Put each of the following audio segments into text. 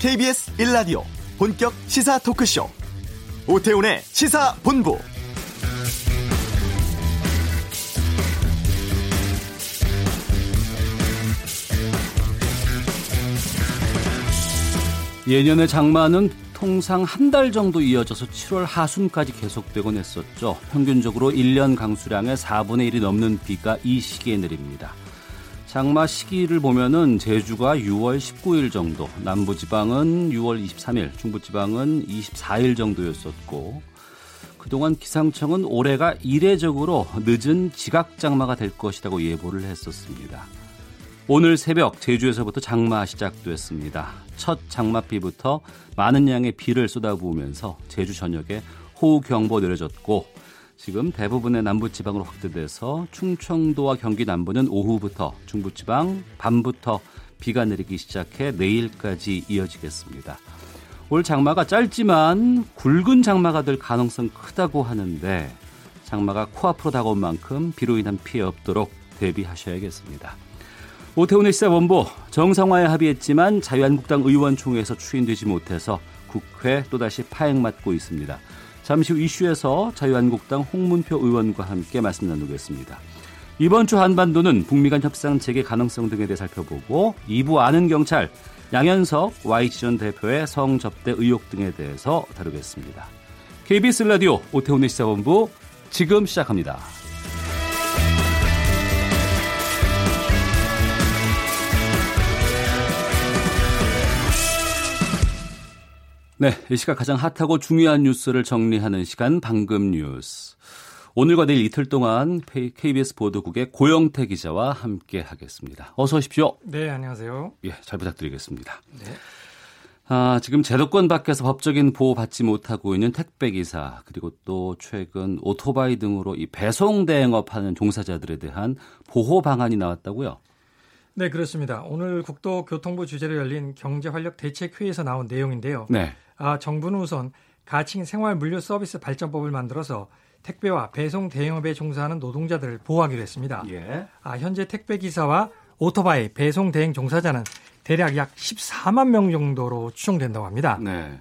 KBS 1라디오 본격 시사 토크쇼 오태훈의 시사본부 예년의 장마는 통상 한 달 정도 이어져서 7월 하순까지 계속되곤 했었죠. 평균적으로 1년 강수량의 4분의 1이 넘는 비가 이 시기에 내립니다. 장마 시기를 보면은 제주가 6월 19일 정도, 남부지방은 6월 23일, 중부지방은 24일 정도였었고, 그동안 기상청은 올해가 이례적으로 늦은 지각 장마가 될 것이라고 예보를 했었습니다. 오늘 새벽 제주에서부터 장마 시작됐습니다. 첫 장마비부터 많은 양의 비를 쏟아부으면서 제주 전역에 호우경보 내려졌고 지금 대부분의 남부지방으로 확대돼서 충청도와 경기 남부는 오후부터 중부지방 밤부터 비가 내리기 시작해 내일까지 이어지겠습니다. 올 장마가 짧지만 굵은 장마가 될 가능성 크다고 하는데 장마가 코앞으로 다가온 만큼 비로 인한 피해 없도록 대비하셔야겠습니다. 오태훈의 시사본부 정상화에 합의했지만 자유한국당 의원총회에서 추인되지 못해서 국회 또다시 파행맞고 있습니다. 잠시 후 이슈에서 자유한국당 홍문표 의원과 함께 말씀 나누겠습니다. 이번 주 한반도는 북미 간 협상 재개 가능성 등에 대해 살펴보고 2부 아는 경찰 양현석 YG전 대표의 성접대 의혹 등에 대해서 다루겠습니다. KBS 라디오 오태훈의 시사본부 지금 시작합니다. 네, 이 시각 가장 핫하고 중요한 뉴스를 정리하는 시간 방금 뉴스. 오늘과 내일 이틀 동안 KBS 보도국의 고영태 기자와 함께 하겠습니다. 어서 오십시오. 네, 안녕하세요. 예, 잘 부탁드리겠습니다. 네. 아, 지금 제도권 밖에서 법적인 보호 받지 못하고 있는 택배 기사 그리고 또 최근 오토바이 등으로 이 배송 대행업하는 종사자들에 대한 보호 방안이 나왔다고요? 네, 그렇습니다. 오늘 국토교통부 주재로 열린 경제활력 대책회의에서 나온 내용인데요. 네. 아, 정부는 우선 가칭 생활 물류 서비스 발전법을 만들어서 택배와 배송 대행업에 종사하는 노동자들을 보호하기로 했습니다. 예. 아, 현재 택배 기사와 오토바이 배송 대행 종사자는 대략 약 14만 명 정도로 추정된다고 합니다. 네.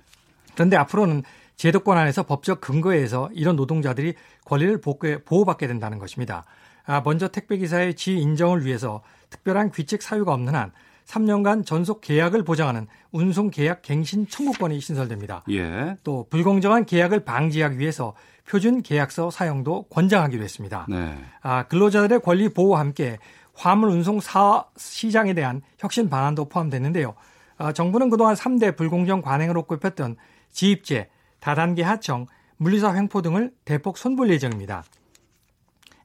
그런데 앞으로는 제도권 안에서 법적 근거에 서 이런 노동자들이 권리를 보호받게 된다는 것입니다. 아, 먼저 택배 기사의 지 인정을 위해서 특별한 규칙 사유가 없는 한 3년간 전속 계약을 보장하는 운송 계약 갱신 청구권이 신설됩니다. 예. 또 불공정한 계약을 방지하기 위해서 표준 계약서 사용도 권장하기로 했습니다. 네. 아, 근로자들의 권리 보호와 함께 화물 운송 사 시장에 대한 혁신 방안도 포함됐는데요. 아, 정부는 그동안 3대 불공정 관행으로 꼽혔던 지입제, 다단계 하청, 물리사 횡포 등을 대폭 손볼 예정입니다.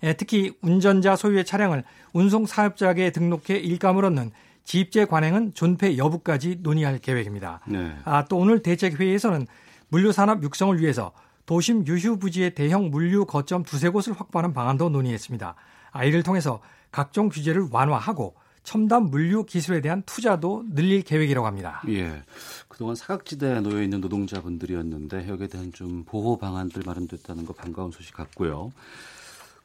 예, 특히 운전자 소유의 차량을 운송 사업자에게 등록해 일감을 얻는 지입제 관행은 존폐 여부까지 논의할 계획입니다. 네. 아, 또 오늘 대책회의에서는 물류산업 육성을 위해서 도심 유휴 부지의 대형 물류 거점 두세 곳을 확보하는 방안도 논의했습니다. 아, 이를 통해서 각종 규제를 완화하고 첨단 물류 기술에 대한 투자도 늘릴 계획이라고 합니다. 예. 그동안 사각지대에 놓여 있는 노동자분들이었는데 여기에 대한 좀 보호 방안들 마련됐다는 거 반가운 소식 같고요.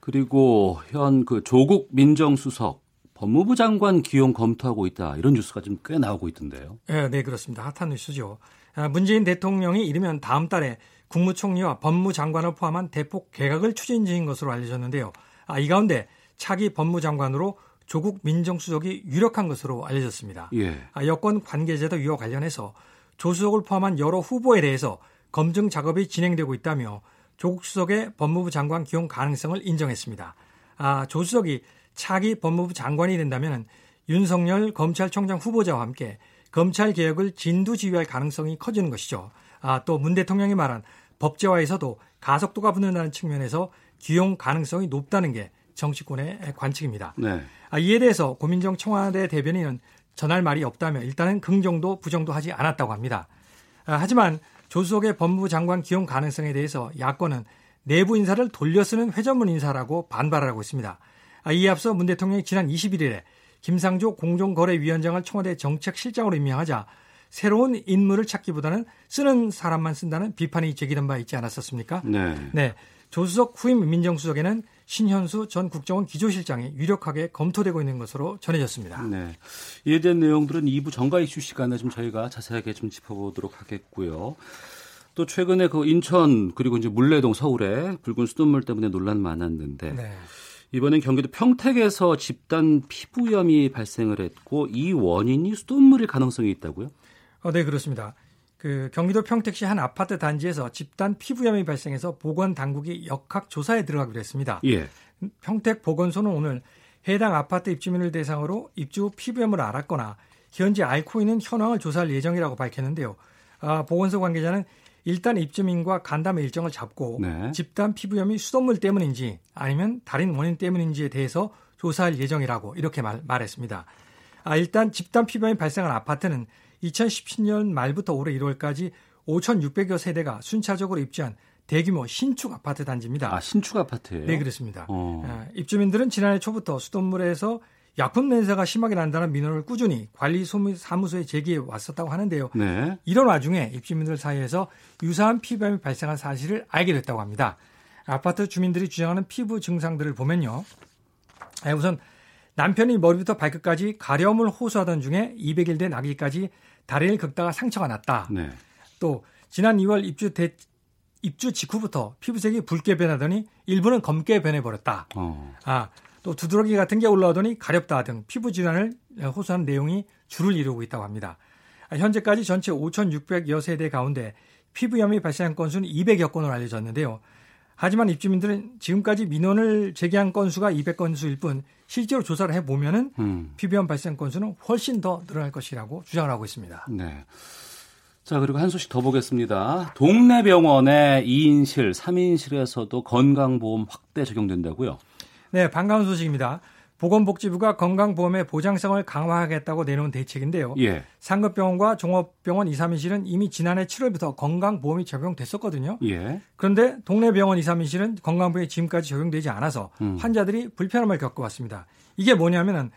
그리고 현 그 조국 민정수석 법무부 장관 기용 검토하고 있다 이런 뉴스가 좀 꽤 나오고 있던데요. 네, 네 그렇습니다. 핫한 뉴스죠. 아, 문재인 대통령이 이르면 다음 달에 국무총리와 법무장관을 포함한 대폭 개각을 추진 중인 것으로 알려졌는데요. 아, 이 가운데 차기 법무장관으로 조국 민정수석이 유력한 것으로 알려졌습니다. 예. 아, 여권 관계자도 이와 관련해서 조수석을 포함한 여러 후보에 대해서 검증 작업이 진행되고 있다며 조국 수석의 법무부 장관 기용 가능성을 인정했습니다. 아, 조 수석이 차기 법무부 장관이 된다면 윤석열 검찰총장 후보자와 함께 검찰 개혁을 진두지휘할 가능성이 커지는 것이죠. 아, 또 문 대통령이 말한 법제화에서도 가속도가 붙는다는 측면에서 기용 가능성이 높다는 게 정치권의 관측입니다. 네. 아, 이에 대해서 고민정 청와대 대변인은 전할 말이 없다며 일단은 긍정도 부정도 하지 않았다고 합니다. 아, 하지만 조수석의 법무부 장관 기용 가능성에 대해서 야권은 내부 인사를 돌려쓰는 회전문 인사라고 반발하고 있습니다. 아, 이에 앞서 문 대통령이 지난 21일에 김상조 공정거래위원장을 청와대 정책실장으로 임명하자 새로운 인물을 찾기보다는 쓰는 사람만 쓴다는 비판이 제기된 바 있지 않았었습니까? 네. 네. 조수석 후임 민정수석에는 신현수 전 국정원 기조실장이 유력하게 검토되고 있는 것으로 전해졌습니다. 네. 이에 대한 내용들은 2부 정가 이슈 시간에 좀 저희가 자세하게 좀 짚어보도록 하겠고요. 또 최근에 그 인천 그리고 이제 물레동 서울에 붉은 수돗물 때문에 논란 많았는데 네. 이번엔 경기도 평택에서 집단 피부염이 발생을 했고 이 원인이 수돗물일 가능성이 있다고요? 어, 네 그렇습니다. 그 경기도 평택시 한 아파트 단지에서 집단 피부염이 발생해서 보건 당국이 역학 조사에 들어가기로 했습니다. 예. 평택 보건소는 오늘 해당 아파트 입주민을 대상으로 입주 후 피부염을 알았거나 현재 앓고 있는 현황을 조사할 예정이라고 밝혔는데요. 아, 보건소 관계자는 일단 입주민과 간담회 일정을 잡고 네. 집단 피부염이 수돗물 때문인지 아니면 다른 원인 때문인지에 대해서 조사할 예정이라고 이렇게 말, 말했습니다. 아, 일단 집단 피부염이 발생한 아파트는 2017년 말부터 올해 1월까지 5,600여 세대가 순차적으로 입주한 대규모 신축 아파트 단지입니다. 아, 신축 아파트예요? 네, 그렇습니다. 어. 아, 입주민들은 지난해 초부터 수돗물에서 약품 냄새가 심하게 난다는 민원을 꾸준히 관리 사무소에 제기해 왔었다고 하는데요. 네. 이런 와중에 입주민들 사이에서 유사한 피부염이 발생한 사실을 알게 됐다고 합니다. 아파트 주민들이 주장하는 피부 증상들을 보면요. 아, 우선 남편이 머리부터 발끝까지 가려움을 호소하던 중에 200일 된 아기까지 다리를 긁다가 상처가 났다. 네. 또 지난 2월 입주 대, 입주 직후부터 피부색이 붉게 변하더니 일부는 검게 변해버렸다. 어. 아, 또 두드러기 같은 게 올라오더니 가렵다 등 피부 질환을 호소하는 내용이 줄을 이루고 있다고 합니다. 아, 현재까지 전체 5,600여 세대 가운데 피부염이 발생한 건수는 200여 건으로 알려졌는데요. 하지만 입주민들은 지금까지 민원을 제기한 건수가 200건수일 뿐 실제로 조사를 해보면은 음. 피부염 발생 건수는 훨씬 더 늘어날 것이라고 주장을 하고 있습니다. 네. 자, 그리고 한 소식 더 보겠습니다. 동네 병원의 2인실, 3인실에서도 건강보험 확대 적용된다고요? 네, 반가운 소식입니다. 보건복지부가 건강보험의 보장성을 강화하겠다고 내놓은 대책인데요. 예. 상급병원과 종합병원 2, 3인실은 이미 지난해 7월부터 건강보험이 적용됐었거든요. 예. 그런데 동네 병원 2, 3인실은 건강보험이 지금까지 적용되지 않아서 음. 환자들이 불편함을 겪어왔습니다. 이게 뭐냐면은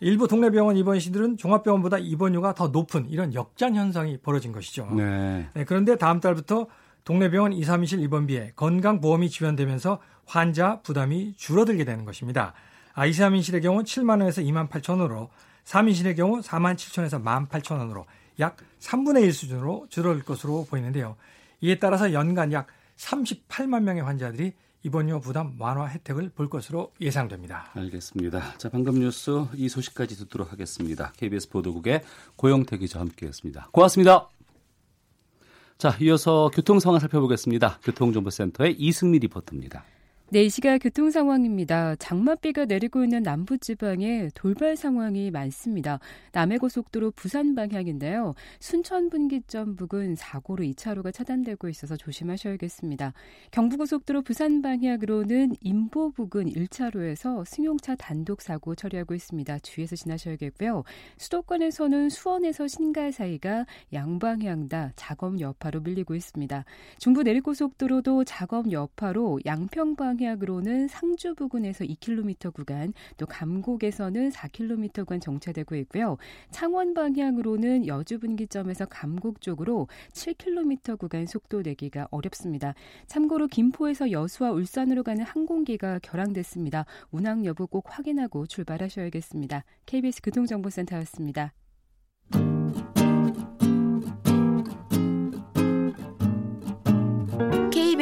일부 동네 병원 입원실들은 종합병원보다 입원료가 더 높은 이런 역전 현상이 벌어진 것이죠. 네. 네, 그런데 다음 달부터 동네 병원 2, 3인실 입원비에 건강보험이 지원되면서 환자 부담이 줄어들게 되는 것입니다. 아, 2, 3인실의 경우 7만 원에서 2만 8천 원으로 3인실의 경우 4만 7천에서 1만 8천 원으로 약 3분의 1 수준으로 줄어들 것으로 보이는데요. 이에 따라서 연간 약 38만 명의 환자들이 입원료 부담 완화 혜택을 볼 것으로 예상됩니다. 알겠습니다. 자, 방금 뉴스 이 소식까지 듣도록 하겠습니다. KBS 보도국의 고영태 기자 함께했습니다. 고맙습니다. 자, 이어서 교통 상황 살펴보겠습니다. 교통정보센터의 이승미 리포터입니다. 네, 이 시각 교통 상황입니다. 장맛비가 내리고 있는 남부 지방에 돌발 상황이 많습니다. 남해고속도로 부산 방향인데요. 순천 분기점 부근 사고로 2차로가 차단되고 있어서 조심하셔야겠습니다. 경부고속도로 부산 방향으로는 인보 부근 1차로에서 승용차 단독 사고 처리하고 있습니다. 주의해서 지나셔야겠고요. 수도권에서는 수원에서 신갈 사이가 양방향 다 작업 여파로 밀리고 있습니다. 중부 내리고속도로도 작업 여파로 양평 방향 방향으로는 상주 부근에서 2km 구간, 또 감곡에서는 4km 구간 정체되고 있고요. 창원 방향으로는 여주 분기점에서 감곡 쪽으로 7km 구간 속도 내기가 어렵습니다. 참고로 김포에서 여수와 울산으로 가는 항공기가 결항됐습니다. 운항 여부 꼭 확인하고 출발하셔야겠습니다. KBS 교통정보센터였습니다.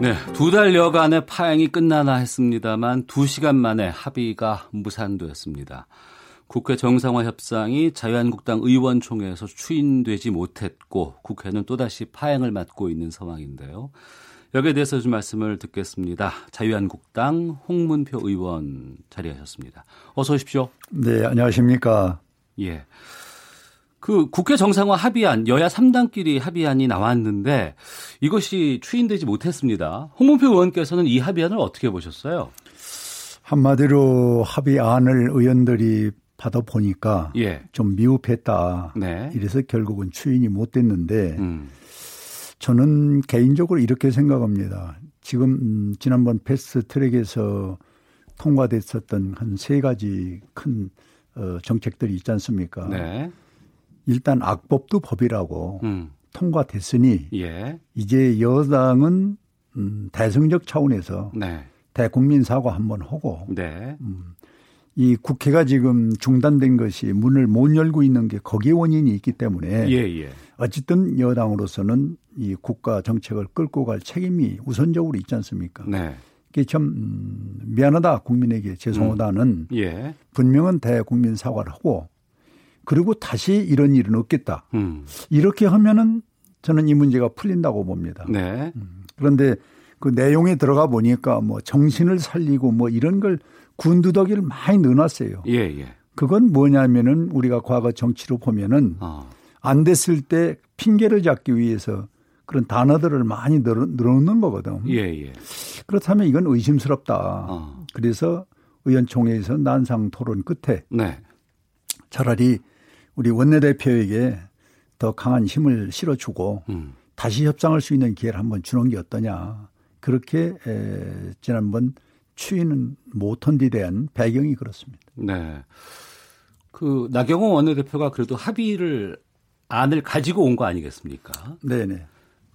네, 두 달여간의 파행이 끝나나 했습니다만 두 시간 만에 합의가 무산되었습니다. 국회 정상화 협상이 자유한국당 의원총회에서 추인되지 못했고 국회는 또다시 파행을 맞고 있는 상황인데요. 여기에 대해서 좀 말씀을 듣겠습니다. 자유한국당 홍문표 의원 자리하셨습니다. 어서 오십시오. 네, 안녕하십니까. 예. 그 국회 정상화 합의안 여야 3당끼리 합의안이 나왔는데 이것이 추인되지 못했습니다. 홍문표 의원께서는 이 합의안을 어떻게 보셨어요? 한마디로 합의안을 의원들이 받아 보니까 예. 좀 미흡했다. 네. 이래서 결국은 추인이 못 됐는데 음. 저는 개인적으로 이렇게 생각합니다. 지금 음, 지난번 패스트 트랙에서 통과됐었던 한 세 가지 큰 어, 정책들이 있지 않습니까? 네. 일단 악법도 법이라고 음. 통과됐으니 예. 이제 여당은 음, 대승적 차원에서 네. 대국민 사과 한번 하고 네. 음, 이 국회가 지금 중단된 것이 문을 못 열고 있는 게 거기에 원인이 있기 때문에 예, 예. 어쨌든 여당으로서는 이 국가 정책을 끌고 갈 책임이 우선적으로 있지 않습니까? 네. 이게 참 음, 미안하다 국민에게 죄송하다는 음. 예. 분명한 대국민 사과를 하고 그리고 다시 이런 일은 없겠다. 음. 이렇게 하면은 저는 이 문제가 풀린다고 봅니다. 네. 음. 그런데 그 내용에 들어가 보니까 뭐 정신을 살리고 뭐 이런 걸 군두더기를 많이 넣어놨어요. 예, 예. 그건 뭐냐면은 우리가 과거 정치로 보면은 어. 안 됐을 때 핑계를 잡기 위해서 그런 단어들을 많이 늘어, 넣는 거거든. 예, 예. 그렇다면 이건 의심스럽다. 어. 그래서 의원총회에서 난상 토론 끝에 네. 차라리 우리 원내대표에게 더 강한 힘을 실어주고 음. 다시 협상할 수 있는 기회를 한번 주는 게 어떠냐. 그렇게 에, 지난번 추인은 못한 데 대한 배경이 그렇습니다. 네. 그 나경원 원내대표가 그래도 합의를 안을 가지고 온 거 아니겠습니까? 네네.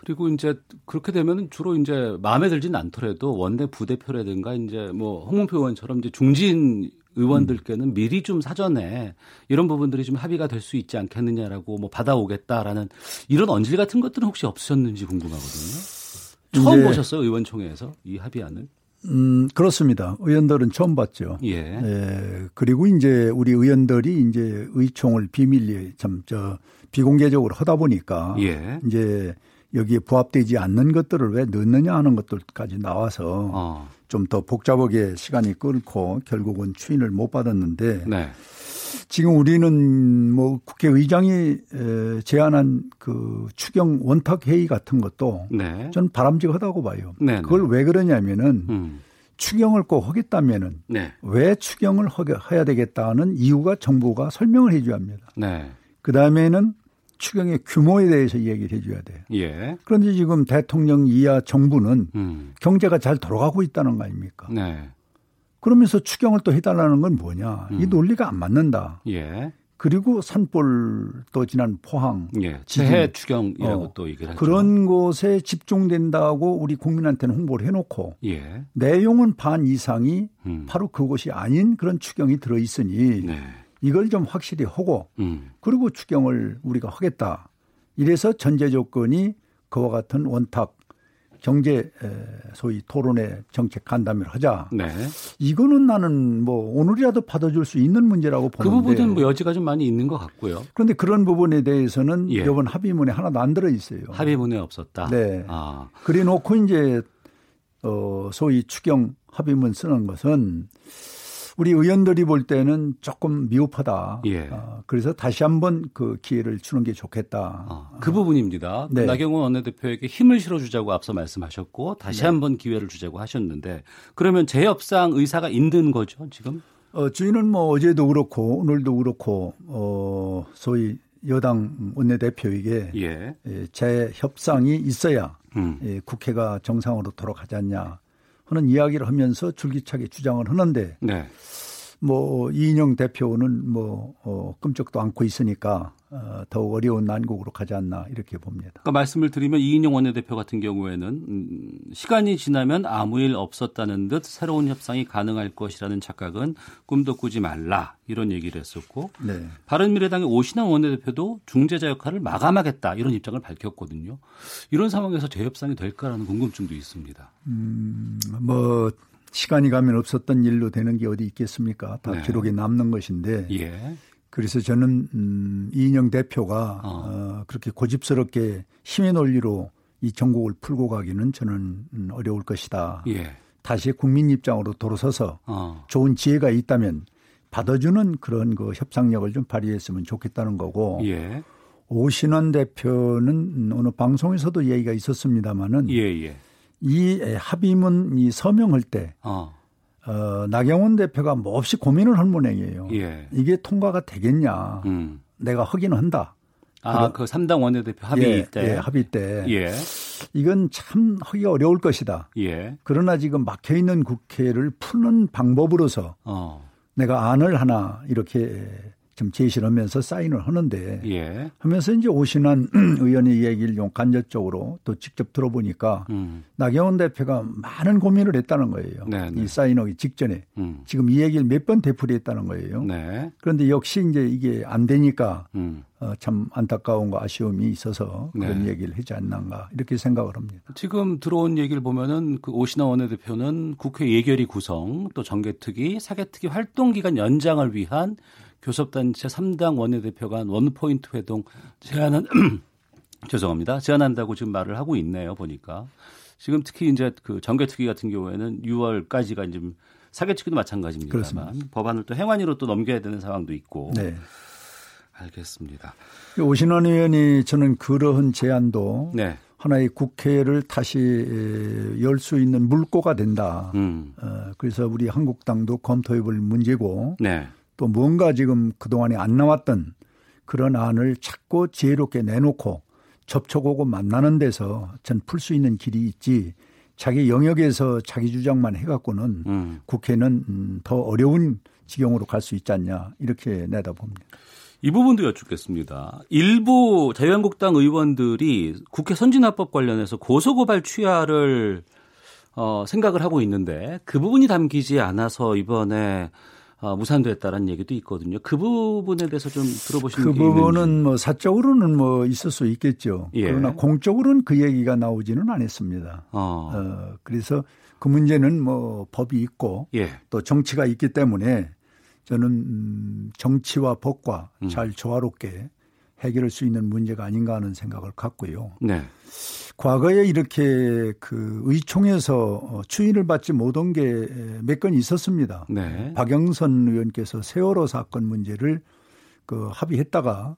그리고 이제 그렇게 되면 주로 이제 마음에 들진 않더라도 원내 부대표라든가 이제 뭐 홍문표 의원처럼 이제 중진 의원들께는 음. 미리 좀 사전에 이런 부분들이 좀 합의가 될 수 있지 않겠느냐라고 뭐 받아오겠다라는 이런 언질 같은 것들은 혹시 없으셨는지 궁금하거든요. 처음 보셨어요 의원총회에서 이 합의안을? 음, 그렇습니다. 의원들은 처음 봤죠. 예. 예. 그리고 이제 우리 의원들이 이제 의총을 비밀리 참, 저, 비공개적으로 하다 보니까. 예. 이제 여기에 부합되지 않는 것들을 왜 넣느냐 하는 것들까지 나와서 어. 좀더 복잡하게 시간이 끌고 결국은 추인을 못 받았는데. 네. 지금 우리는 뭐 국회의장이 제안한 그 추경 원탁 회의 같은 것도 네. 전 바람직하다고 봐요. 네, 네. 그걸 왜 그러냐면은 음. 추경을 꼭 하겠다면은 네. 왜 추경을 해야 되겠다는 이유가 정부가 설명을 해줘야 합니다. 네. 그 다음에는 추경의 규모에 대해서 얘기를 해줘야 돼요. 예. 그런데 지금 대통령 이하 정부는 음. 경제가 잘 돌아가고 있다는 거 아닙니까? 네. 그러면서 추경을 또 해달라는 건 뭐냐. 음. 이 논리가 안 맞는다. 예. 그리고 산불 또 지난 포항, 예. 재해 추경이라고 어, 또 얘기를 하죠. 그런 곳에 집중된다고 우리 국민한테는 홍보를 해놓고 예. 내용은 반 이상이 음. 바로 그곳이 아닌 그런 추경이 들어 있으니 네. 이걸 좀 확실히 하고 음. 그리고 추경을 우리가 하겠다. 이래서 전제 조건이 그와 같은 원탁 경제 소위 토론회 정책 간담회를 하자. 네. 이거는 나는 뭐 오늘이라도 받아줄 수 있는 문제라고 그 보는데. 그 부분은 뭐 여지가 좀 많이 있는 것 같고요. 그런데 그런 부분에 대해서는 예. 이번 합의문에 하나도 안 들어 있어요. 합의문에 없었다. 네. 아. 그래 놓고 이제 어 소위 추경 합의문 쓰는 것은 우리 의원들이 볼 때는 조금 미흡하다. 예. 어, 그래서 다시 한번 그 기회를 주는 게 좋겠다. 아, 그 부분입니다. 네. 나경원 원내대표에게 힘을 실어주자고 앞서 말씀하셨고 다시 네. 한번 기회를 주자고 하셨는데 그러면 재협상 의사가 있는 거죠 지금? 어, 저희는 뭐 어제도 그렇고 오늘도 그렇고 어, 소위 여당 원내대표에게 예. 예 재협상이 있어야 음. 예, 국회가 정상으로 돌아가지 않냐 하는 이야기를 하면서 줄기차게 주장을 하는데 네. 뭐 이인영 대표는 뭐 어, 끔찍도 않고 있으니까 어, 더욱 어려운 난국으로 가지 않나 이렇게 봅니다. 그러니까 말씀을 드리면 이인영 원내대표 같은 경우에는 음, 시간이 지나면 아무 일 없었다는 듯 새로운 협상이 가능할 것이라는 착각은 꿈도 꾸지 말라 이런 얘기를 했었고 네. 바른미래당의 오신환 원내대표도 중재자 역할을 마감하겠다 이런 입장을 밝혔거든요. 이런 상황에서 재협상이 될까라는 궁금증도 있습니다. 음, 뭐 시간이 가면 없었던 일로 되는 게 어디 있겠습니까? 다 네. 기록에 남는 것인데. 예. 그래서 저는 음, 이인영 대표가 어. 어, 그렇게 고집스럽게 힘의 논리로 이 전국을 풀고 가기는 저는 음, 어려울 것이다. 예. 다시 국민 입장으로 돌아서서 어. 좋은 지혜가 있다면 받아주는 그런 그 협상력을 좀 발휘했으면 좋겠다는 거고. 예. 오신원 대표는 어느 방송에서도 얘기가 있었습니다마는 예, 예. 이 합의문 이 서명할 때 어. 어, 나경원 대표가 몹시 고민을 한 모양이에요. 예. 이게 통과가 되겠냐. 음. 내가 하기는 한다. 아, 그 3당 원내대표 합의 예, 때. 예, 합의 때. 예. 이건 참 하기가 어려울 것이다. 예. 그러나 지금 막혀 있는 국회를 푸는 방법으로서 어. 내가 안을 하나 이렇게 좀 제시를 하면서 사인을 하는데 예. 하면서 이제 오신환 의원의 얘기를 좀 간접적으로 또 직접 들어보니까 음. 나경원 대표가 많은 고민을 했다는 거예요. 네네. 이 네. 사인하기 직전에 음. 지금 이 얘기를 몇 번 되풀이했다는 거예요. 네. 그런데 역시 이제 이게 안 되니까 음. 어, 참 안타까움과 아쉬움이 있어서 그런 네. 얘기를 하지 않는가 이렇게 생각을 합니다. 지금 들어온 얘기를 보면은 그 오신환 원내대표는 국회 예결위 구성 또 정개특위 사개특위 활동 기간 연장을 위한 교섭단체 3당 원내대표 간 원포인트 회동 제안은 죄송합니다. 제안한다고 지금 말을 하고 있네요. 보니까 지금 특히 이제 그 정개특위 같은 경우에는 6월까지가 이제 사개특위도 마찬가지입니다만 그렇습니다. 법안을 또 행안위로 또 넘겨야 되는 상황도 있고. 네. 알겠습니다. 오신원 의원이 저는 그러한 제안도 네. 하나의 국회를 다시 열 수 있는 물꼬가 된다. 음. 어, 그래서 우리 한국당도 검토해 볼 문제고 네. 또 뭔가 지금 그동안에 안 나왔던 그런 안을 찾고 지혜롭게 내놓고 접촉하고 만나는 데서 전 풀 수 있는 길이 있지 자기 영역에서 자기 주장만 해갖고는 음. 국회는 음, 더 어려운 지경으로 갈 수 있지 않냐 이렇게 내다봅니다. 이 부분도 여쭙겠습니다. 일부 자유한국당 의원들이 국회 선진화법 관련해서 고소고발 취하를 어, 생각을 하고 있는데 그 부분이 담기지 않아서 이번에 어, 무산됐다라는 얘기도 있거든요. 그 부분에 대해서 좀 들어보시는 그 부분은 있는지. 뭐 사적으로는 뭐 있을 수 있겠죠. 예. 그러나 공적으로는 그 얘기가 나오지는 않았습니다. 어. 어. 그래서 그 문제는 뭐 법이 있고 예. 또 정치가 있기 때문에 저는 음, 정치와 법과 음. 잘 조화롭게 해결할 수 있는 문제가 아닌가 하는 생각을 갖고요. 네. 과거에 이렇게 그 의총에서 어, 추인을 받지 못한 게 몇 건 있었습니다. 네. 박영선 의원께서 세월호 사건 문제를 그 합의했다가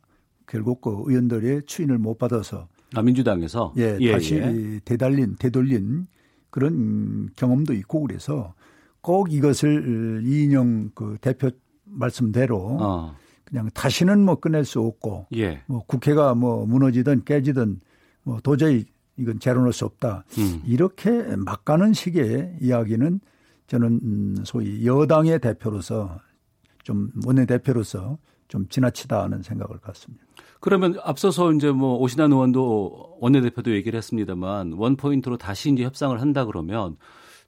결국 그 의원들의 추인을 못 받아서 아, 민주당에서 예, 예 다시 예. 되달린 되돌린 그런 경험도 있고 그래서 꼭 이것을 이인영 그 대표 말씀대로 어. 그냥 다시는 뭐 끝낼 수 없고 예. 뭐 국회가 뭐 무너지든 깨지든 뭐 도저히 이건 재론할 수 없다. 음. 이렇게 막 가는 식의 이야기는 저는 음, 소위 여당의 대표로서 좀 원내대표로서 좀 지나치다 하는 생각을 갖습니다. 그러면 앞서서 이제 뭐 오신환 의원도 원내대표도 얘기를 했습니다만 원 포인트로 다시 이제 협상을 한다 그러면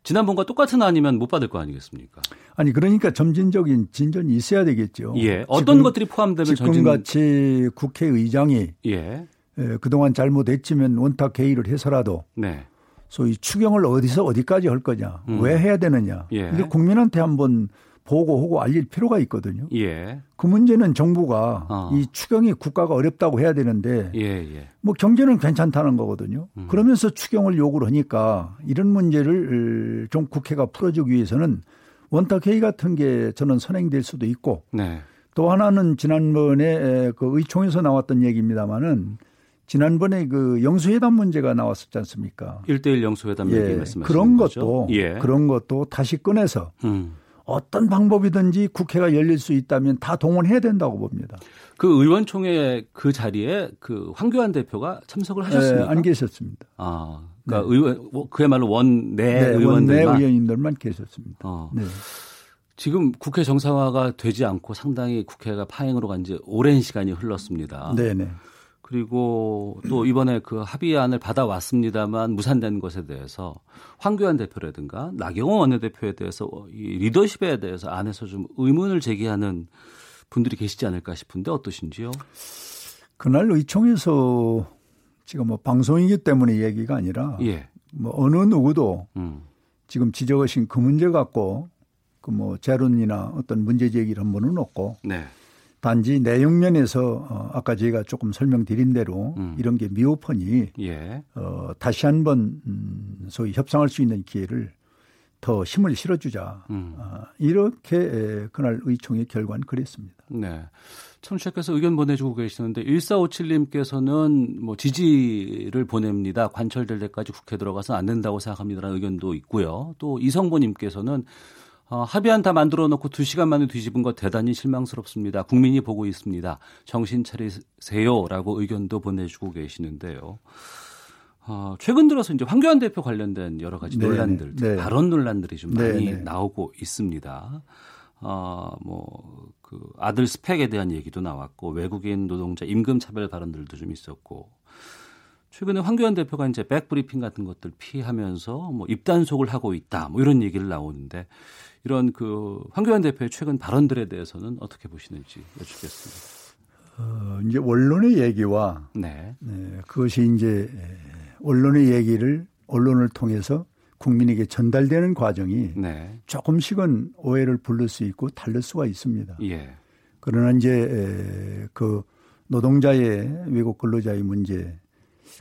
지난번과 똑같은 아니면 못 받을 거 아니겠습니까? 아니 그러니까 점진적인 진전이 있어야 되겠죠. 예. 어떤 지금, 것들이 포함되면 지금같이 국회의장이 예. 예, 그동안 잘못했지만 원탁 회의를 해서라도 네. 소위 추경을 어디서 어디까지 할 거냐, 음. 왜 해야 되느냐. 예. 이게 국민한테 한번 보고하고 알릴 필요가 있거든요. 예. 그 문제는 정부가 어. 이 추경이 국가가 어렵다고 해야 되는데 예, 예. 뭐 경제는 괜찮다는 거거든요. 음. 그러면서 추경을 요구를 하니까 이런 문제를 좀 국회가 풀어주기 위해서는 원탁 회의 같은 게 저는 선행될 수도 있고 네. 또 하나는 지난번에 그 의총에서 나왔던 얘기입니다마는 지난번에 그 영수회담 문제가 나왔었지 않습니까? 1대1 영수회담 예, 얘기 말씀하시는 그런? 것도 예. 그런 것도 다시 꺼내서 음. 어떤 방법이든지 국회가 열릴 수 있다면 다 동원해야 된다고 봅니다. 그 의원총회 그 자리에 그 황교안 대표가 참석을 하셨습니까? 네, 안 계셨습니다. 아, 그러니까 네. 의원 뭐 그야말로 원내 네, 의원들만 원내 의원님들만 계셨습니다. 어. 네. 지금 국회 정상화가 되지 않고 상당히 국회가 파행으로 간 지 오랜 시간이 흘렀습니다. 네, 네. 그리고 또 이번에 그 합의안을 받아왔습니다만 무산된 것에 대해서 황교안 대표라든가 나경원 원내대표에 대해서 이 리더십에 대해서 안에서 좀 의문을 제기하는 분들이 계시지 않을까 싶은데 어떠신지요? 그날 의총에서 지금 뭐 방송이기 때문에 얘기가 아니라 예. 뭐 어느 누구도 음. 지금 지적하신 그 문제 갖고 그 뭐 재론이나 어떤 문제 제기를 한 번은 없고 네. 단지 내용 면에서 어, 아까 저희가 조금 설명드린 대로 음. 이런 게 미흡하니 예. 어, 다시 한번 음, 소위 협상할 수 있는 기회를 더 힘을 실어주자 음. 어, 이렇게 에, 그날 의총의 결과는 그랬습니다. 네. 청취자께서 의견 보내주고 계시는데 1457님께서는 뭐 지지를 보냅니다. 관철될 때까지 국회 들어가서 안 된다고 생각합니다라는 의견도 있고요. 또 이성보님께서는 어, 합의안 다 만들어 놓고 2시간 만에 뒤집은 거 대단히 실망스럽습니다. 국민이 보고 있습니다. 정신 차리세요라고 의견도 보내주고 계시는데요. 어, 최근 들어서 이제 황교안 대표 관련된 여러 가지 네, 논란들, 네. 발언 논란들이 좀 많이 네, 네. 나오고 있습니다. 어, 뭐, 그 아들 스펙에 대한 얘기도 나왔고, 외국인 노동자 임금 차별 발언들도 좀 있었고, 최근에 황교안 대표가 이제 백브리핑 같은 것들 피하면서 뭐 입단속을 하고 있다, 뭐 이런 얘기를 나오는데, 이런 그 황교안 대표의 최근 발언들에 대해서는 어떻게 보시는지 여쭙겠습니다. 어, 이제 언론의 얘기와 네. 네, 그것이 이제 언론의 얘기를 언론을 통해서 국민에게 전달되는 과정이 네. 조금씩은 오해를 부를 수 있고 다를 수가 있습니다. 예. 그러나 이제 그 노동자의 외국 근로자의 문제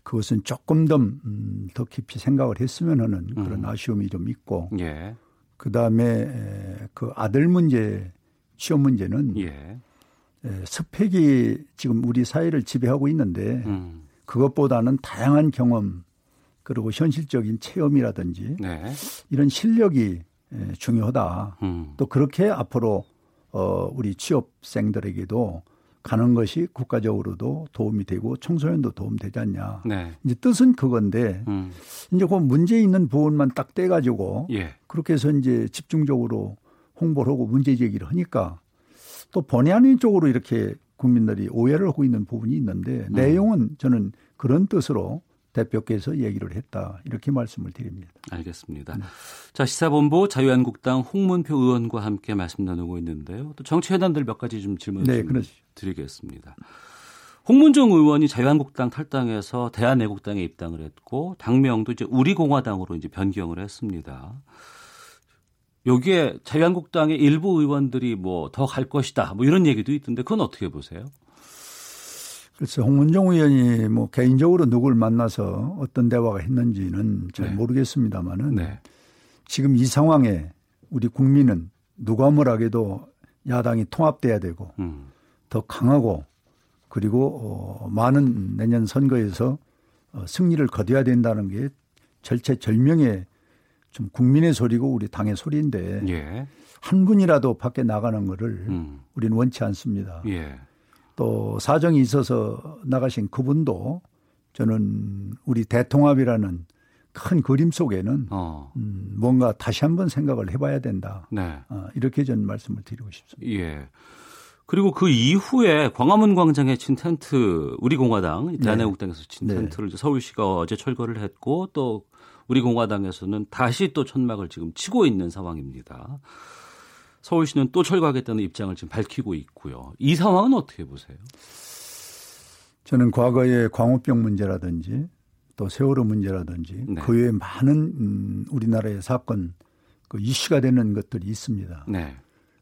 그것은 조금 더, 음, 더 깊이 생각을 했으면 하는 그런 음. 아쉬움이 좀 있고 예. 그 다음에 그 아들 문제, 취업 문제는 예. 스펙이 지금 우리 사회를 지배하고 있는데 음. 그것보다는 다양한 경험 그리고 현실적인 체험이라든지 네. 이런 실력이 중요하다. 음. 또 그렇게 앞으로 어 우리 취업생들에게도 가는 것이 국가적으로도 도움이 되고 청소년도 도움 되지 않냐. 네. 이제 뜻은 그건데 음. 이제 그 문제 있는 부분만 딱 떼가지고 예. 그렇게 해서 이제 집중적으로 홍보를 하고 문제 제기를 하니까 또 본의 아닌 쪽으로 이렇게 국민들이 오해를 하고 있는 부분이 있는데 음. 내용은 저는 그런 뜻으로 대표께서 얘기를 했다 이렇게 말씀을 드립니다. 알겠습니다. 네. 자 시사본부 자유한국당 홍문표 의원과 함께 말씀 나누고 있는데요. 또 정치 회담들 몇 가지 좀 질문 네, 좀 드리겠습니다. 홍문종 의원이 자유한국당 탈당해서 대한애국당에 입당을 했고 당명도 이제 우리공화당으로 이제 변경을 했습니다. 여기에 자유한국당의 일부 의원들이 뭐 더 갈 것이다 뭐 이런 얘기도 있던데 그건 어떻게 보세요? 그래서 홍문종 의원이 뭐 개인적으로 누굴 만나서 어떤 대화가 했는지는 잘 네. 모르겠습니다만은 네. 지금 이 상황에 우리 국민은 누가 뭐라해도 야당이 통합돼야 되고 음. 더 강하고 그리고 어, 많은 내년 선거에서 어, 승리를 거둬야 된다는 게 절체절명의 좀 국민의 소리고 우리 당의 소리인데 예. 한 분이라도 밖에 나가는 거를 음. 우리는 원치 않습니다. 예. 또 사정이 있어서 나가신 그분도 저는 우리 대통합이라는 큰 그림 속에는 어. 음, 뭔가 다시 한번 생각을 해봐야 된다. 네. 어, 이렇게 저는 말씀을 드리고 싶습니다. 예. 그리고 그 이후에 광화문 광장에 친 텐트 우리 공화당 네. 대한애국당에서 친 네. 텐트를 서울시가 어제 철거를 했고 또 우리 공화당에서는 다시 또 천막을 지금 치고 있는 상황입니다. 서울시는 또 철거하겠다는 입장을 지금 밝히고 있고요. 이 상황은 어떻게 보세요? 저는 과거의 광우병 문제라든지 또 세월호 문제라든지 네. 그 외에 많은 음, 우리나라의 사건 그 이슈가 되는 것들이 있습니다. 네.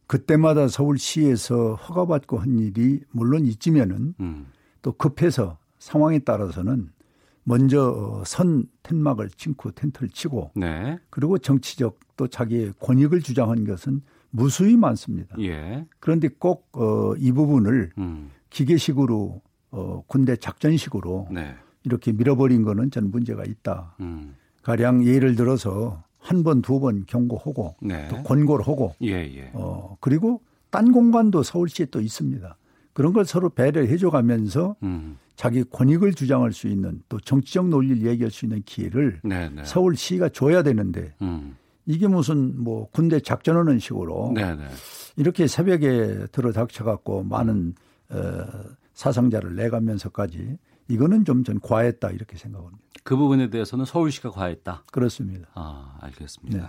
그때마다 서울시에서 허가받고 한 일이 물론 있지면은 음. 또 급해서 상황에 따라서는 먼저 선 텐막을 친고 텐트를 치고 네. 그리고 정치적 또 자기의 권익을 주장한 것은 무수히 많습니다. 예. 그런데 꼭, 어, 이 부분을 음. 기계식으로, 어, 군대 작전식으로 네. 이렇게 밀어버린 거는 전 문제가 있다. 음. 가령 예를 들어서 한 번, 두 번 경고하고 네. 또 권고를 하고 예, 예. 어, 그리고 딴 공간도 서울시에 또 있습니다. 그런 걸 서로 배려해 줘 가면서 음. 자기 권익을 주장할 수 있는 또 정치적 논리를 얘기할 수 있는 기회를 네, 네. 서울시가 줘야 되는데 음. 이게 무슨 뭐 군대 작전하는 식으로 네네. 네. 이렇게 새벽에 들어닥쳐 갖고 많은 어, 사상자를 내가면서까지 이거는 좀 전 과했다 이렇게 생각합니다. 그 부분에 대해서는 서울시가 과했다. 그렇습니다. 아 알겠습니다. 네.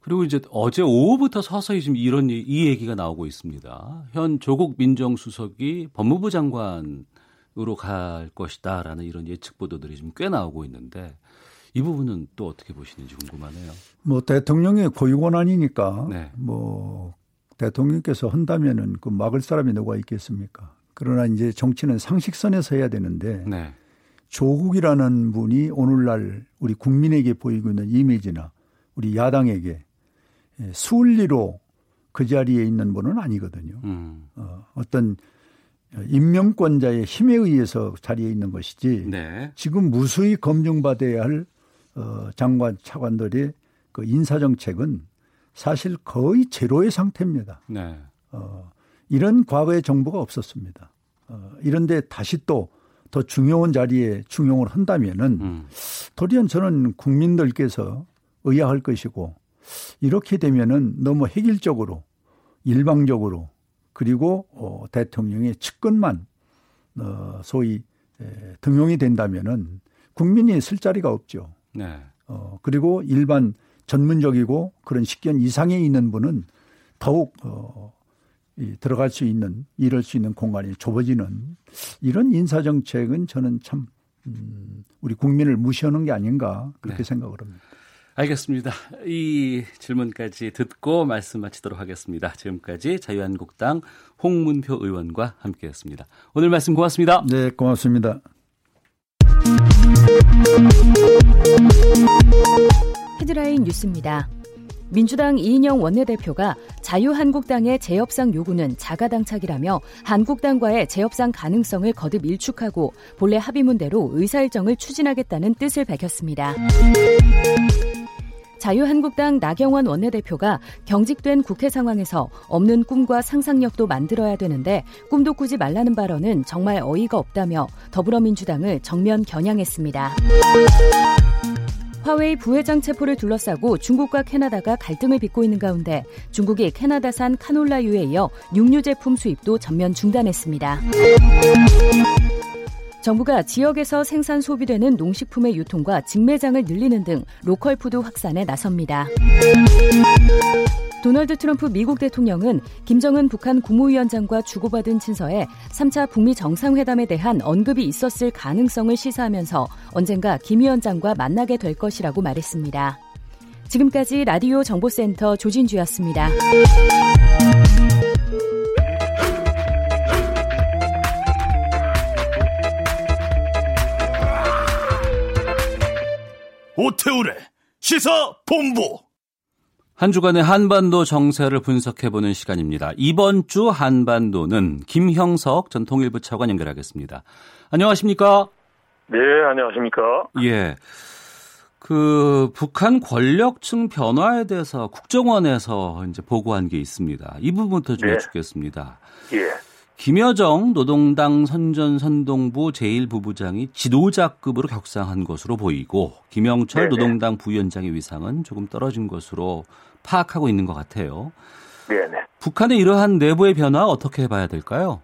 그리고 이제 어제 오후부터 서서히 지금 이런 이 얘기가 나오고 있습니다. 현 조국 민정수석이 법무부 장관으로 갈 것이다라는 이런 예측 보도들이 좀꽤 나오고 있는데 이 부분은 또 어떻게 보시는지 궁금하네요. 뭐 대통령의 고유 권한이니까 네. 뭐 대통령께서 한다면은 그 막을 사람이 누가 있겠습니까? 그러나 이제 정치는 상식선에서 해야 되는데 네. 조국이라는 분이 오늘날 우리 국민에게 보이고 있는 이미지나 우리 야당에게 수울리로 그 자리에 있는 분은 아니거든요. 음. 어, 어떤 임명권자의 힘에 의해서 자리에 있는 것이지 네. 지금 무수히 검증받아야 할 어, 장관 차관들의 그 인사 정책은 사실 거의 제로의 상태입니다. 네. 어, 이런 과거의 정부가 없었습니다. 어, 이런데 다시 또 더 중요한 자리에 중용을 한다면은 음. 도리어 저는 국민들께서 의아할 것이고 이렇게 되면은 너무 획일적으로 일방적으로 그리고 어, 대통령의 측근만 어, 소위 에, 등용이 된다면은 국민이 쓸 자리가 없죠. 네. 어, 그리고 일반 전문적이고 그런 식견 이상에 있는 분은 더욱 어, 이, 들어갈 수 있는 이럴 수 있는 공간이 좁아지는 이런 인사 정책은 저는 참 음, 우리 국민을 무시하는 게 아닌가 그렇게 네. 생각을 합니다. 알겠습니다. 이 질문까지 듣고 말씀 마치도록 하겠습니다. 지금까지 자유한국당 홍문표 의원과 함께했습니다. 오늘 말씀 고맙습니다. 네, 고맙습니다. 헤드라인 뉴스입니다. 민주당 이인영 원내대표가 자유한국당의 재협상 요구는 자가당착이라며 한국당과의 재협상 가능성을 거듭 일축하고 본래 합의문대로 의사일정을 추진하겠다는 뜻을 밝혔습니다. 자유한국당 나경원 원내대표가 경직된 국회 상황에서 없는 꿈과 상상력도 만들어야 되는데 꿈도 꾸지 말라는 발언은 정말 어이가 없다며 더불어민주당을 정면 겨냥했습니다. 화웨이 부회장 체포를 둘러싸고 중국과 캐나다가 갈등을 빚고 있는 가운데 중국이 캐나다산 카놀라유에 이어 육류 제품 수입도 전면 중단했습니다. 정부가 지역에서 생산 소비되는 농식품의 유통과 직매장을 늘리는 등 local food 확산에 나섭니다. 도널드 트럼프 미국 대통령은 김정은 북한 국무위원장과 주고받은 친서에 3차 북미 정상회담에 대한 언급이 있었을 가능성을 시사하면서 언젠가 김 위원장과 만나게 될 것이라고 말했습니다. 지금까지 라디오 정보센터 조진주였습니다. 오태우래 시사 본부 한 주간의 한반도 정세를 분석해보는 시간입니다. 이번 주 한반도는 김형석 전 통일부 차관 연결하겠습니다. 안녕하십니까? 네, 안녕하십니까? 예. 그 북한 권력층 변화에 대해서 국정원에서 이제 보고한 게 있습니다. 이 부분부터 좀 네. 여쭙겠습니다. 예. 김여정 노동당 선전 선동부 제1부부장이 지도자급으로 격상한 것으로 보이고 김영철 네네. 노동당 부위원장의 위상은 조금 떨어진 것으로 파악하고 있는 것 같아요. 네네. 북한의 이러한 내부의 변화 어떻게 봐야 될까요?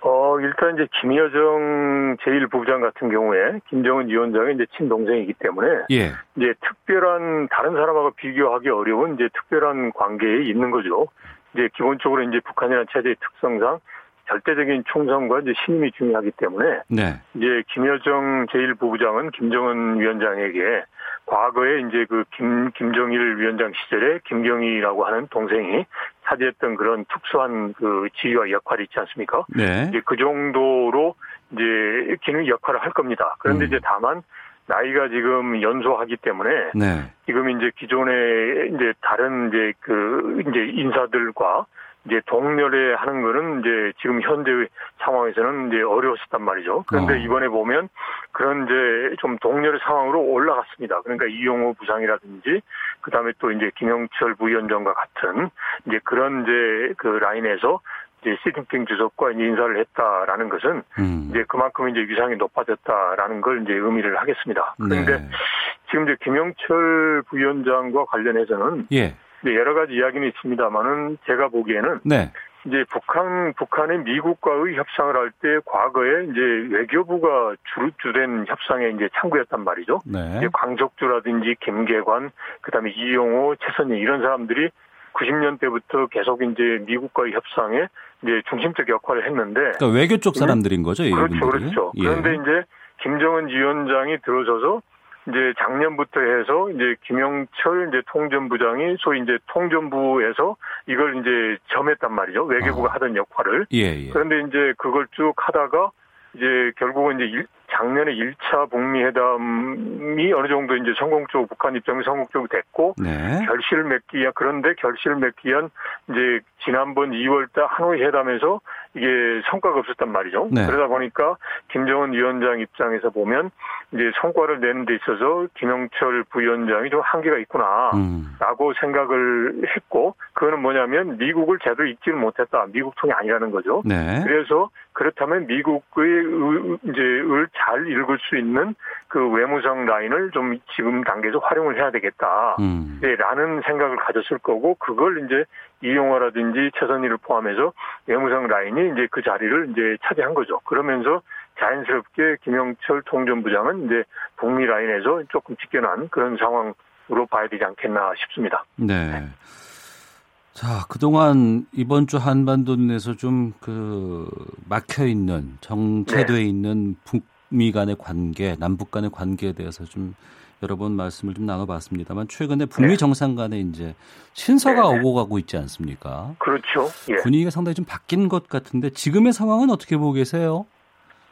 어, 일단 이제 김여정 제1부부장 같은 경우에 김정은 위원장의 이제 친동생이기 때문에 예. 이제 특별한 다른 사람하고 비교하기 어려운 이제 특별한 관계에 있는 거죠. 이제 기본적으로 이제 북한이라는 체제의 특성상 절대적인 충성과 이제 신임이 중요하기 때문에 네. 이제 김여정 제1부부장은 김정은 위원장에게 과거에 이제 그 김, 김정일 위원장 시절에 김경희라고 하는 동생이 차지했던 그런 특수한 그 지위와 역할이 있지 않습니까? 네. 이제 그 정도로 이제 기능 역할을 할 겁니다. 그런데 음. 이제 다만 나이가 지금 연소하기 때문에 네. 지금 이제 기존에 이제 다른 이제 그 이제 인사들과 이제 동렬에 하는 거는 이제 지금 현재 상황에서는 이제 어려웠었단 말이죠. 그런데 어. 이번에 보면 그런 이제 좀 동렬의 상황으로 올라갔습니다. 그러니까 이용호 부상이라든지 그다음에 또 이제 김영철 부위원장과 같은 이제 그런 이제 그 라인에서 이제 시진핑 주석과 이제 인사를 했다라는 것은 음. 이제 그만큼 이제 위상이 높아졌다라는 걸 이제 의미를 하겠습니다. 그런데 네. 지금 이제 김영철 부위원장과 관련해서는 예. 여러 가지 이야기는 있습니다만은 제가 보기에는 네. 이제 북한 북한이 미국과의 협상을 할 때 과거에 이제 외교부가 주, 주된 협상에 이제 창구였단 말이죠. 네. 이제 광석주라든지 김계관, 그다음에 이용호, 최선희 이런 사람들이 90년대부터 계속 이제 미국과의 협상에 이제 중심적 역할을 했는데 그러니까 외교 쪽 사람들인 거죠, 그렇죠, 이분들이? 그렇죠. 예. 그런데 이제 김정은 위원장이 들어서서 이제 작년부터 해서 이제 김영철 이제 통전부장이 소위 이제 통전부에서 이걸 이제 점했단 말이죠. 외교부가 어. 하던 역할을. 예, 예. 그런데 이제 그걸 쭉 하다가 이제 결국은 이제 일, 작년에 1차 북미 회담이 어느 정도 이제 성공적으로 북한 입장이 성공적으로 됐고 네. 결실을 맺기 위한 그런데 결실을 맺기 위한 이제 지난번 2월달 하노이 회담에서 이게 성과가 없었단 말이죠. 네. 그러다 보니까 김정은 위원장 입장에서 보면 이제 성과를 내는 데 있어서 김영철 부위원장이 좀 한계가 있구나라고 음. 생각을 했고 그거는 뭐냐면 미국을 제대로 읽지를 못했다. 미국 통이 아니라는 거죠. 네. 그래서 그렇다면 미국의 이제 을잘 읽을 수 있는 그 외무성 라인을 좀 지금 단계에서 활용을 해야 되겠다. 음. 네, 라는 생각을 가졌을 거고 그걸 이제 이용화라든지 최선희를 포함해서 외무성 라인이 이제 그 자리를 이제 차지한 거죠. 그러면서 자연스럽게 김영철 통전부장은 이제 북미 라인에서 조금 직견한 그런 상황으로 봐야 되지 않겠나 싶습니다. 네. 자, 그동안 이번 주 한반도 내에서 좀 그 막혀 있는 정체돼 네. 있는 북미 간의 관계, 남북 간의 관계에 대해서 좀 여러 번 말씀을 좀 나눠봤습니다만 최근에 북미 네. 정상 간에 이제 신서가 네. 오고 가고 있지 않습니까? 그렇죠. 예. 분위기가 상당히 좀 바뀐 것 같은데 지금의 상황은 어떻게 보고 계세요?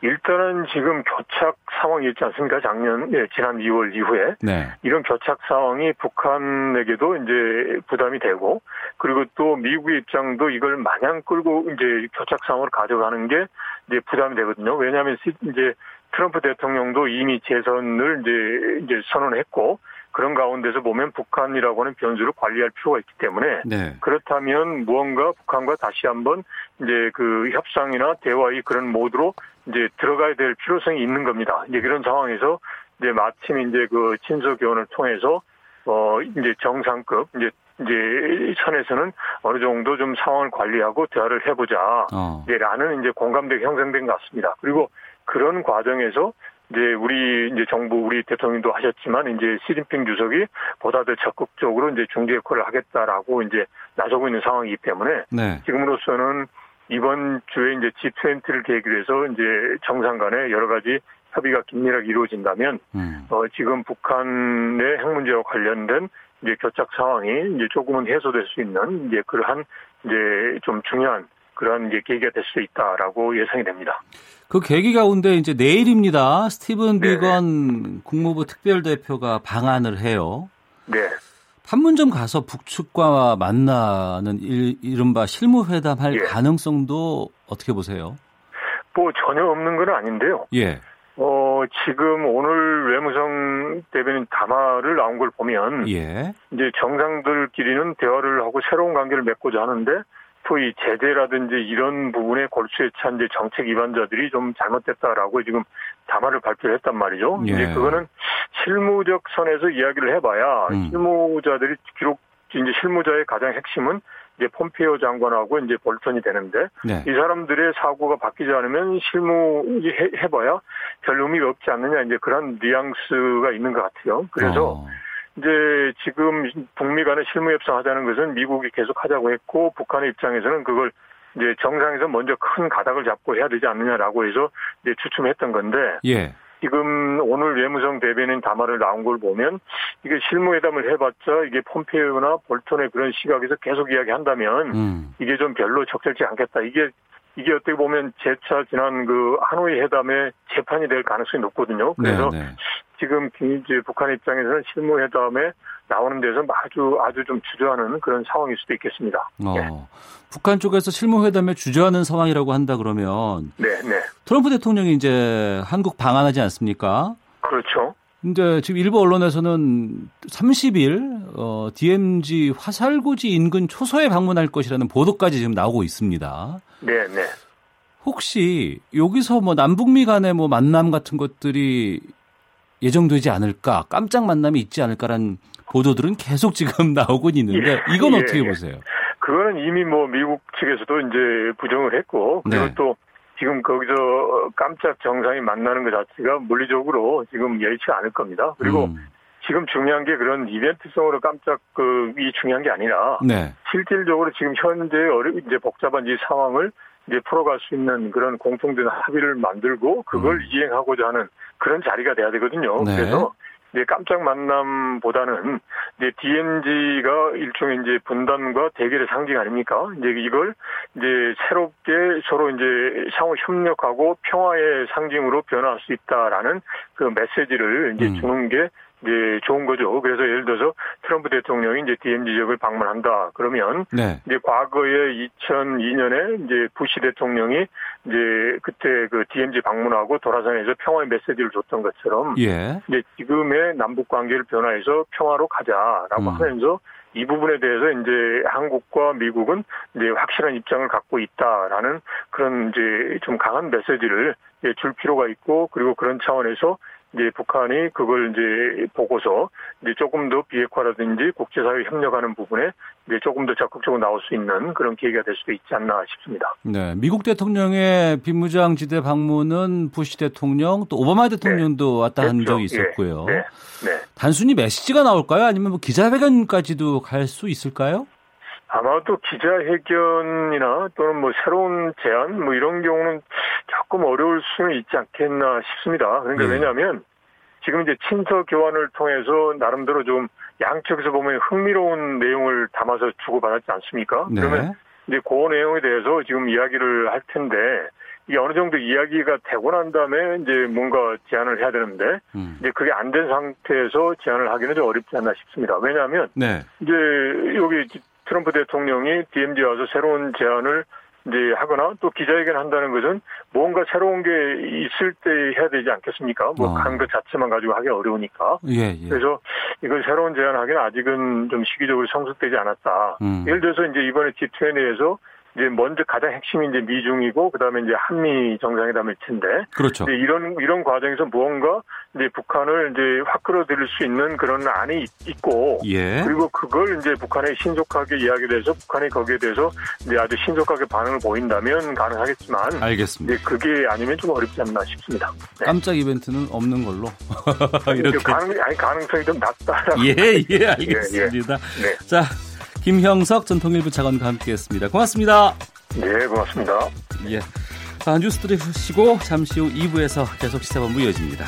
일단은 지금 교착 상황이 있지 않습니까? 작년, 예, 지난 2월 이후에. 네. 이런 교착 상황이 북한에게도 이제 부담이 되고, 그리고 또 미국의 입장도 이걸 마냥 끌고 이제 교착 상황으로 가져가는 게 이제 부담이 되거든요. 왜냐하면 이제 트럼프 대통령도 이미 재선을 이제, 이제 선언했고, 그런 가운데서 보면 북한이라고 하는 변수를 관리할 필요가 있기 때문에 네. 그렇다면 무언가 북한과 다시 한번 이제 그 협상이나 대화의 그런 모드로 이제 들어가야 될 필요성이 있는 겁니다. 이제 그런 상황에서 이제 마침 이제 그 친서 교원을 통해서 어 이제 정상급 이제 이제 선에서는 어느 정도 좀 상황을 관리하고 대화를 해보자. 어. 라는 이제 공감대가 형성된 것 같습니다. 그리고 그런 과정에서 이제 우리 이제 정부 우리 대통령도 하셨지만 이제 시진핑 주석이 보다 더 적극적으로 이제 중재 역할을 하겠다라고 이제 나서고 있는 상황이기 때문에 네. 지금으로서는 이번 주에 이제 G20를 계기로 해서 이제 정상 간에 여러 가지 협의가 긴밀하게 이루어진다면 음. 어, 지금 북한의 핵 문제와 관련된 이제 교착 상황이 이제 조금은 해소될 수 있는 이제 그러한 이제 좀 중요한 그런 이제 계기가 될 수 있다라고 예상이 됩니다. 그 계기 가운데 이제 내일입니다. 스티븐 네. 비건 국무부 특별대표가 방한을 해요. 네. 판문점 가서 북측과 만나는 일, 이른바 실무회담 할 예. 가능성도 어떻게 보세요? 뭐 전혀 없는 건 아닌데요. 예. 어, 지금 오늘 외무성 대변인 담화를 나온 걸 보면 예. 이제 정상들끼리는 대화를 하고 새로운 관계를 맺고자 하는데 소위 제재라든지 이런 부분에 골수에 찬 이제 정책 위반자들이 좀 잘못됐다라고 지금 담화를 발표했단 말이죠. 예. 이제 그거는 실무적 선에서 이야기를 해봐야 음. 실무자들이 기록 이제 실무자의 가장 핵심은 이제 폼페이오 장관하고 이제 볼턴이 되는데 네. 이 사람들의 사고가 바뀌지 않으면 실무 해봐야 별 의미가 없지 않느냐 이제 그런 뉘앙스가 있는 것 같아요. 그래서 어. 이제 지금 북미 간의 실무 협상 하자는 것은 미국이 계속 하자고 했고 북한의 입장에서는 그걸 이제 정상에서 먼저 큰 가닥을 잡고 해야 되지 않느냐라고 해서 이제 추춤했던 건데 예. 지금 오늘 외무성 대변인 담화를 나온 걸 보면 이게 실무회담을 해봤자 이게 폼페이오나 볼턴의 그런 시각에서 계속 이야기한다면 음. 이게 좀 별로 적절치 않겠다. 이게 이게 어떻게 보면 재차 지난 그 하노이 회담의 재판이 될 가능성이 높거든요. 그래서 네, 네. 지금 이제 북한 입장에서는 실무 회담에 나오는 데서 아주 아주 좀 주저하는 그런 상황일 수도 있겠습니다. 어, 네. 북한 쪽에서 실무 회담에 주저하는 상황이라고 한다 그러면 네, 네. 트럼프 대통령이 이제 한국 방한하지 않습니까? 그렇죠. 근데 지금 일부 언론에서는 30일 어, DMZ 화살고지 인근 초소에 방문할 것이라는 보도까지 지금 나오고 있습니다. 네, 네. 혹시 여기서 뭐 남북미 간의 뭐 만남 같은 것들이 예정되지 않을까, 깜짝 만남이 있지 않을까라는 보도들은 계속 지금 나오고 있는데 예, 이건 예, 어떻게 예. 보세요? 그거는 이미 뭐 미국 측에서도 이제 부정을 했고 그리고 네. 또 지금 거기서 깜짝 정상이 만나는 것 자체가 물리적으로 지금 여의치 않을 겁니다. 그리고 음. 지금 중요한 게 그런 이벤트성으로 깜짝 그이 중요한 게 아니라 네. 실질적으로 지금 현재 어려 이제 복잡한 이 상황을 이제 풀어갈 수 있는 그런 공통된 합의를 만들고 그걸 음. 이행하고자 하는 그런 자리가 돼야 되거든요. 네. 그래서 이제 깜짝 만남보다는 이제 DMZ가 일종의 이제 분단과 대결의 상징 아닙니까? 이제 이걸 이제 새롭게 서로 이제 상호 협력하고 평화의 상징으로 변화할 수 있다라는 그 메시지를 이제 음. 주는 게 이제 좋은 거죠. 그래서 예를 들어서 트럼프 대통령이 이제 DMZ 지역을 방문한다. 그러면 네. 이제 과거에 2002년에 이제 부시 대통령이 이제 그때 그 DMZ 방문하고 도라산에서 평화의 메시지를 줬던 것처럼 예. 이제 지금의 남북 관계를 변화해서 평화로 가자라고 음. 하면서 이 부분에 대해서 이제 한국과 미국은 이제 확실한 입장을 갖고 있다라는 그런 이제 좀 강한 메시지를 줄 필요가 있고 그리고 그런 차원에서 이제 북한이 그걸 이제 보고서 이제 조금 더 비핵화라든지 국제사회 협력하는 부분에 이제 조금 더 적극적으로 나올 수 있는 그런 계기가 될 수도 있지 않나 싶습니다. 네, 미국 대통령의 비무장지대 방문은 부시 대통령 또 오바마 대통령도 네. 왔다 한 그렇죠. 적이 있었고요. 네. 네. 네. 단순히 메시지가 나올까요? 아니면 뭐 기자회견까지도 갈 수 있을까요? 아마도 기자회견이나 또는 뭐 새로운 제안 뭐 이런 경우는 조금 어려울 수는 있지 않겠나 싶습니다. 그러니까 네. 왜냐하면 지금 이제 친서 교환을 통해서 나름대로 좀 양측에서 보면 흥미로운 내용을 담아서 주고받았지 않습니까? 네. 그러면 이제 그 내용에 대해서 지금 이야기를 할 텐데 이게 어느 정도 이야기가 되고 난 다음에 이제 뭔가 제안을 해야 되는데 음. 이제 그게 안 된 상태에서 제안을 하기는 좀 어렵지 않나 싶습니다. 왜냐하면 네. 이제 여기 트럼프 대통령이 DMZ 와서 새로운 제안을 이제 하거나 또 기자회견 한다는 것은 뭔가 새로운 게 있을 때 해야 되지 않겠습니까? 뭐 어. 것 자체만 가지고 하기 어려우니까. 예, 예. 그래서 이걸 새로운 제안하기는 아직은 좀 시기적으로 성숙되지 않았다. 음. 예를 들어서 이제 이번에 G20에서 이제 먼저 가장 핵심이 이제 미중이고 그다음에 이제 한미 정상회담일 텐데. 그렇죠. 이제 이런 이런 과정에서 무언가 이제 북한을 이제 확 끌어들일 수 있는 그런 안이 있고. 예. 그리고 그걸 이제 북한에 신속하게 이야기돼서 북한이 거기에 대해서 이제 아주 신속하게 반응을 보인다면 가능하겠지만. 알겠습니다. 이제 그게 아니면 좀 어렵지 않나 싶습니다. 네. 깜짝 이벤트는 없는 걸로. 이렇게 가능 아니 가능성이 좀 낮다라고. 예, 예, 알겠습니다. 예, 예. 네. 자. 김형석 전 통일부 차관과 함께했습니다. 고맙습니다. 네, 고맙습니다. 예. 아, 뉴스 들으시고 잠시 후 2부에서 계속 시사본부 이어집니다.